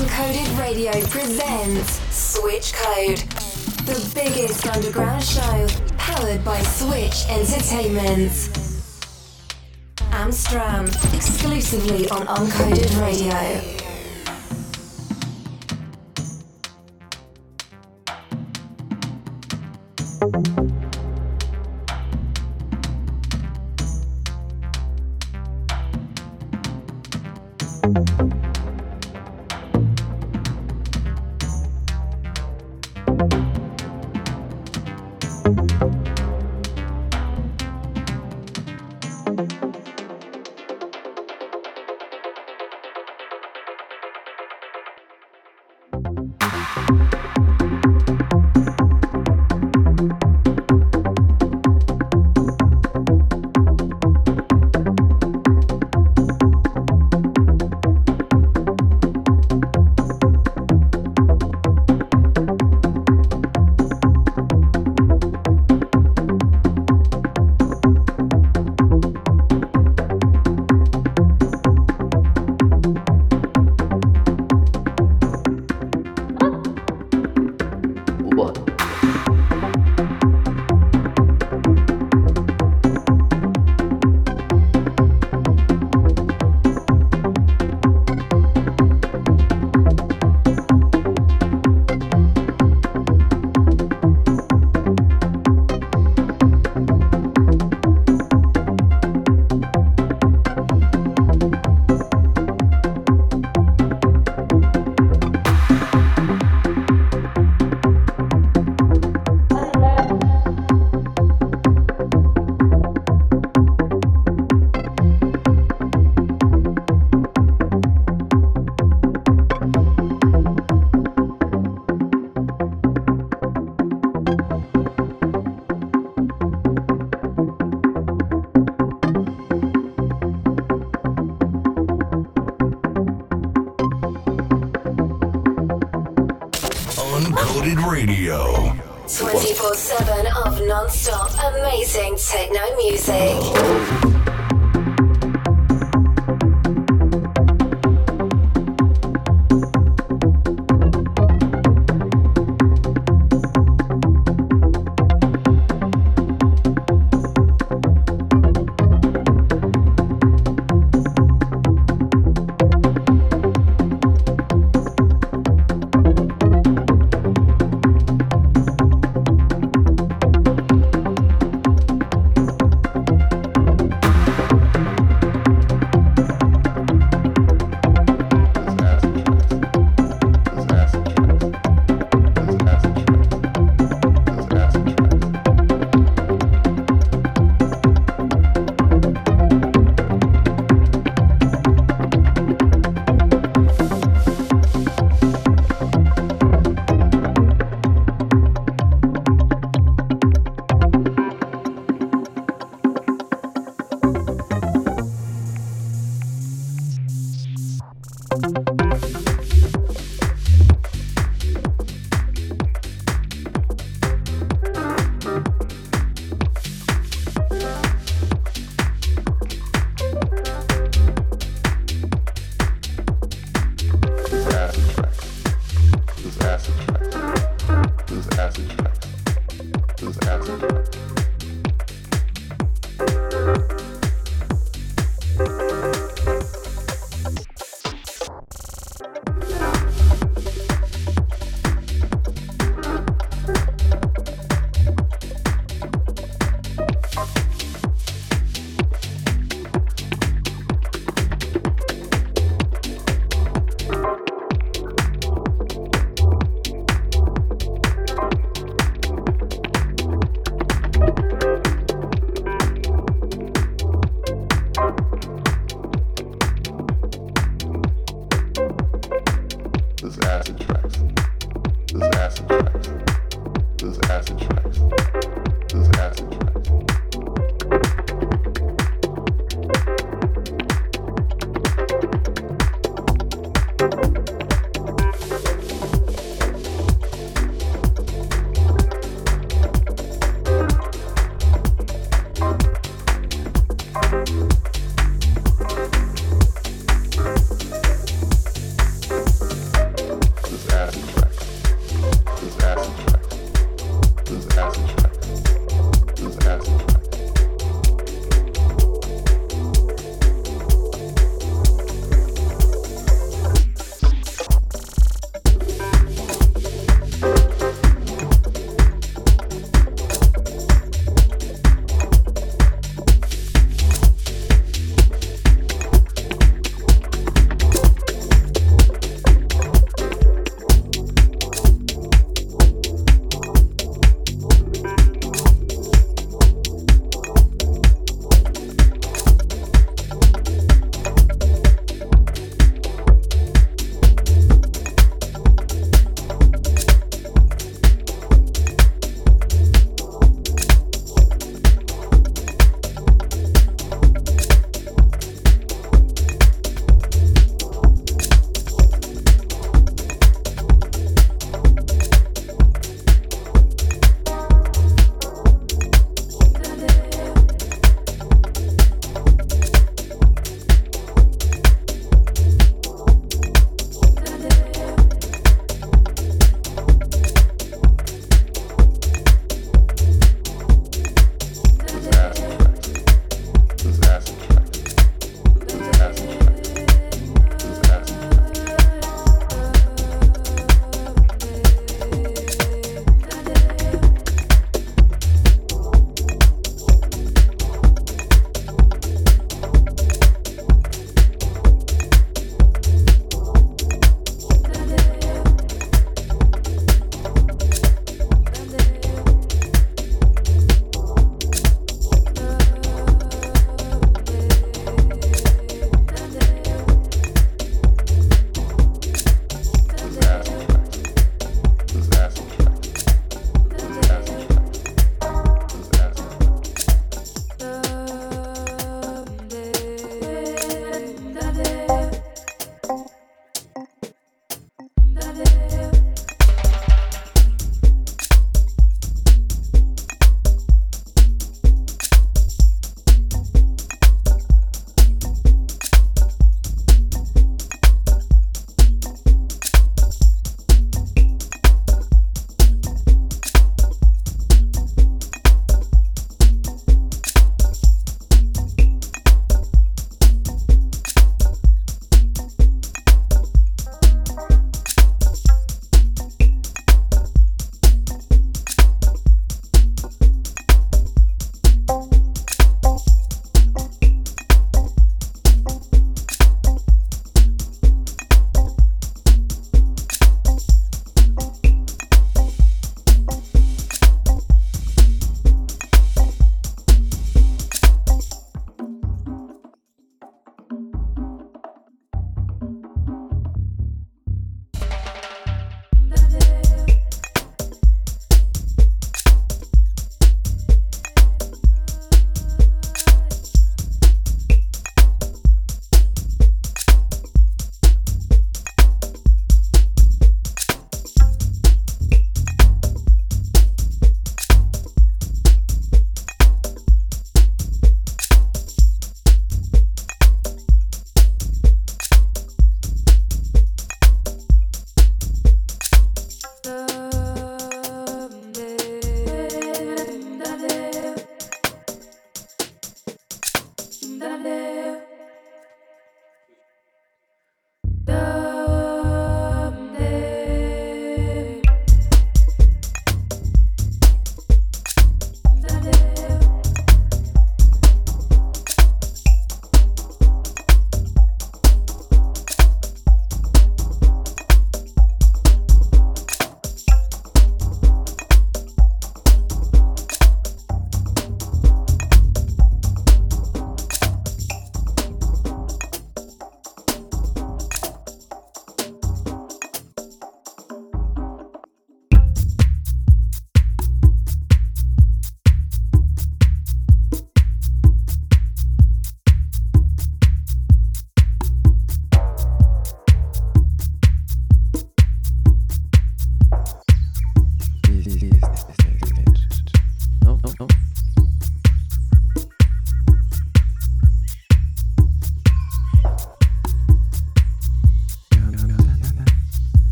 Uncoded Radio presents Switch Code, the biggest underground show powered by Switch Entertainment. Amstram, exclusively on Uncoded Radio.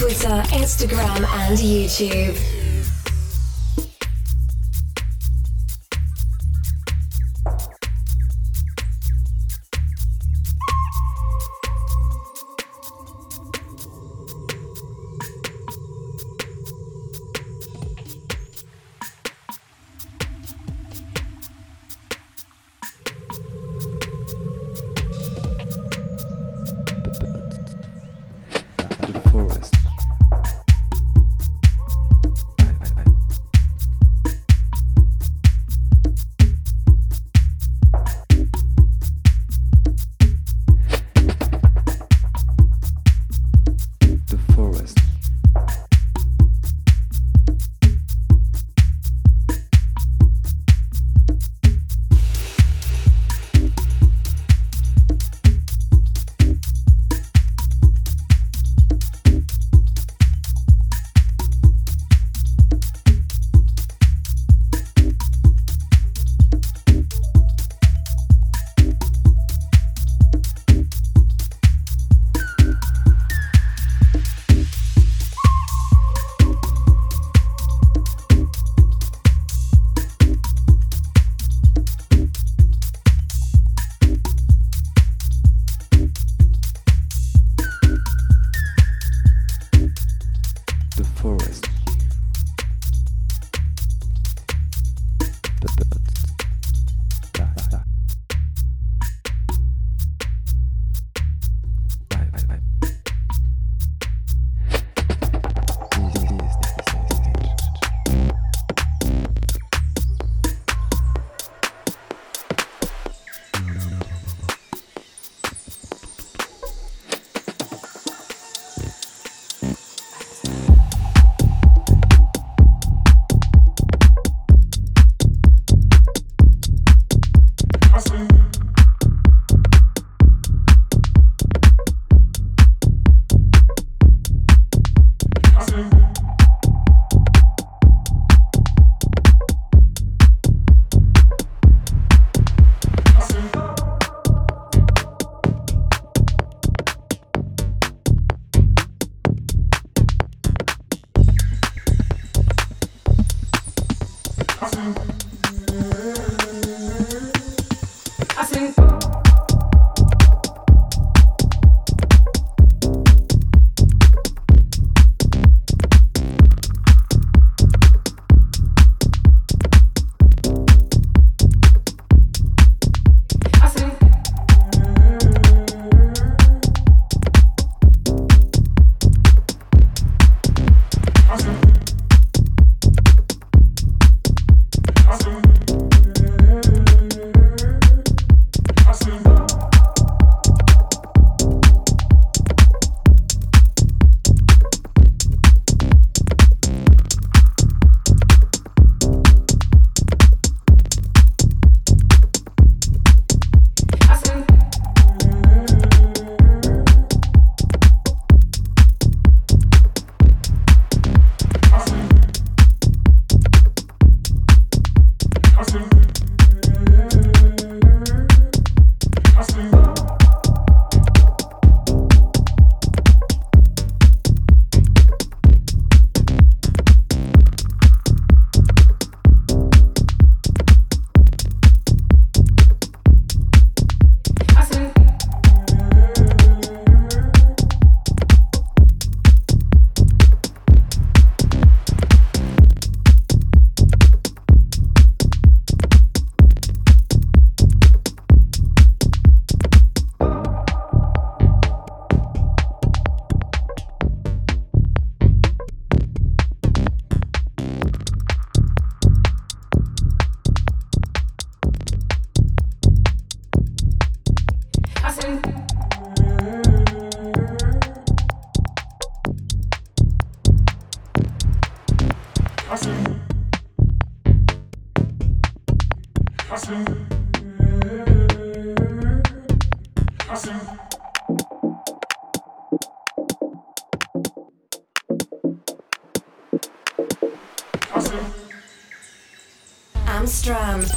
Twitter, Instagram, and YouTube.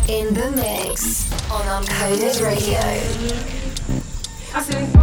in the mix on Uncoded Radio. I.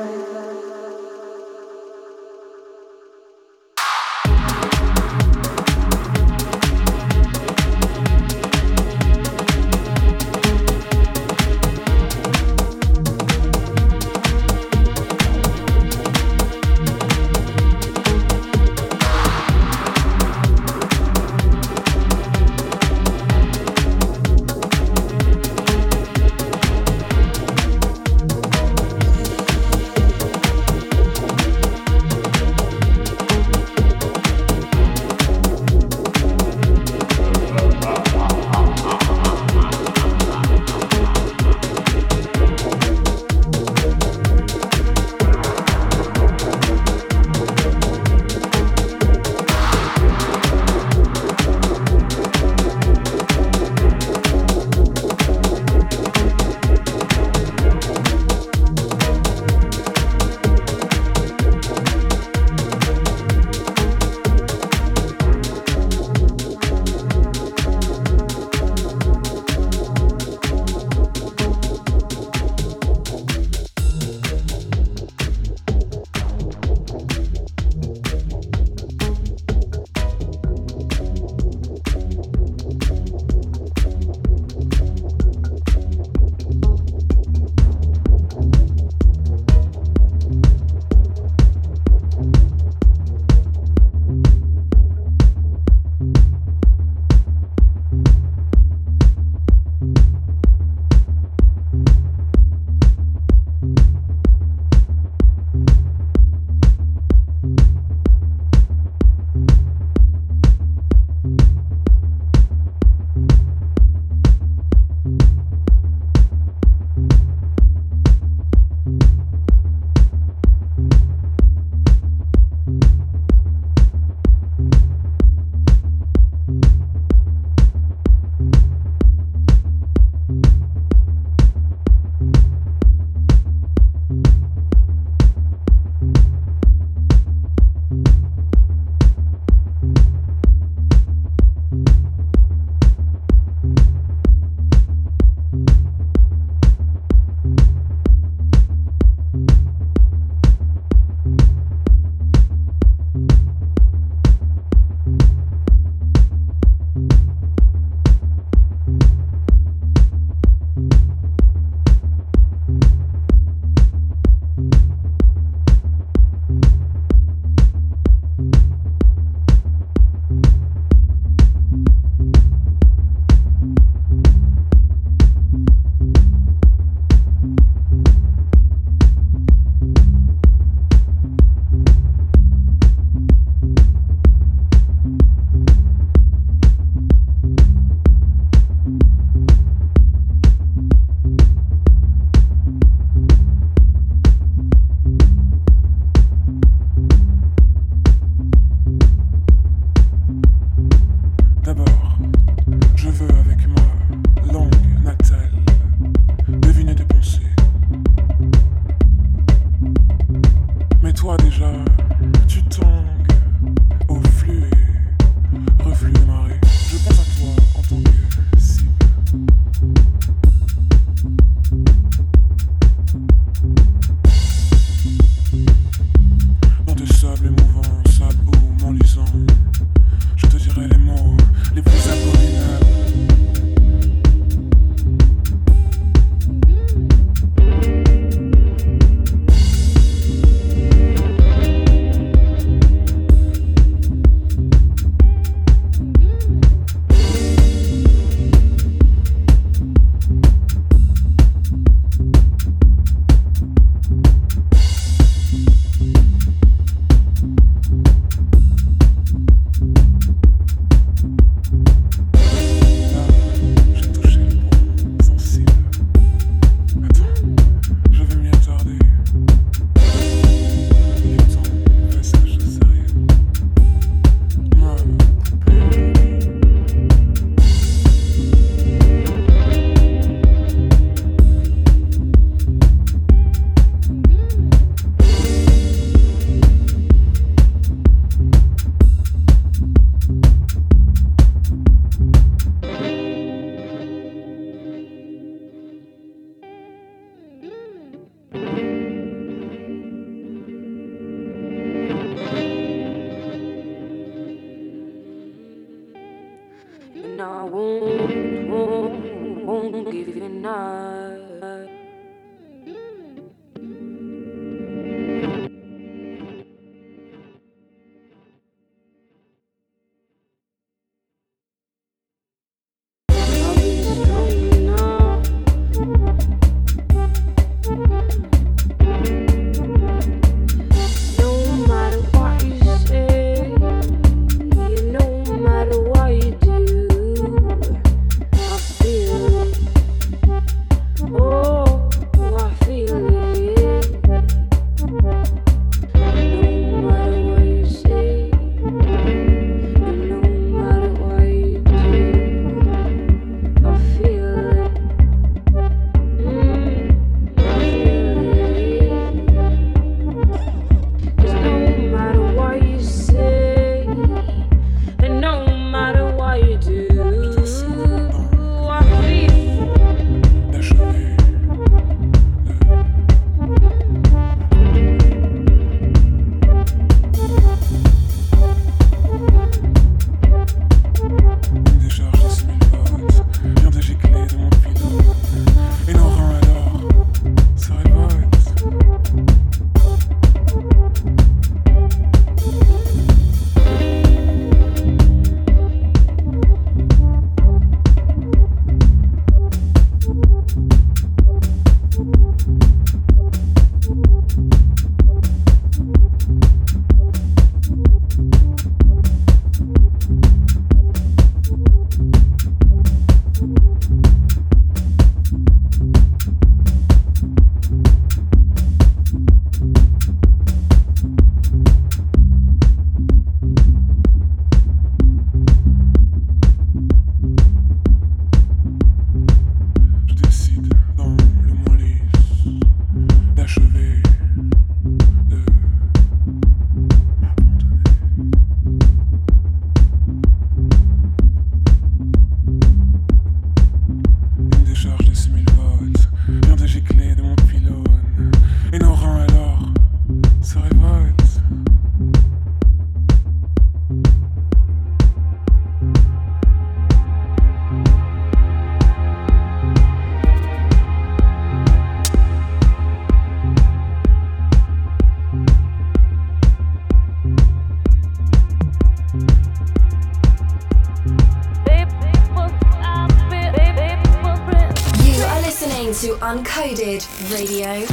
Live.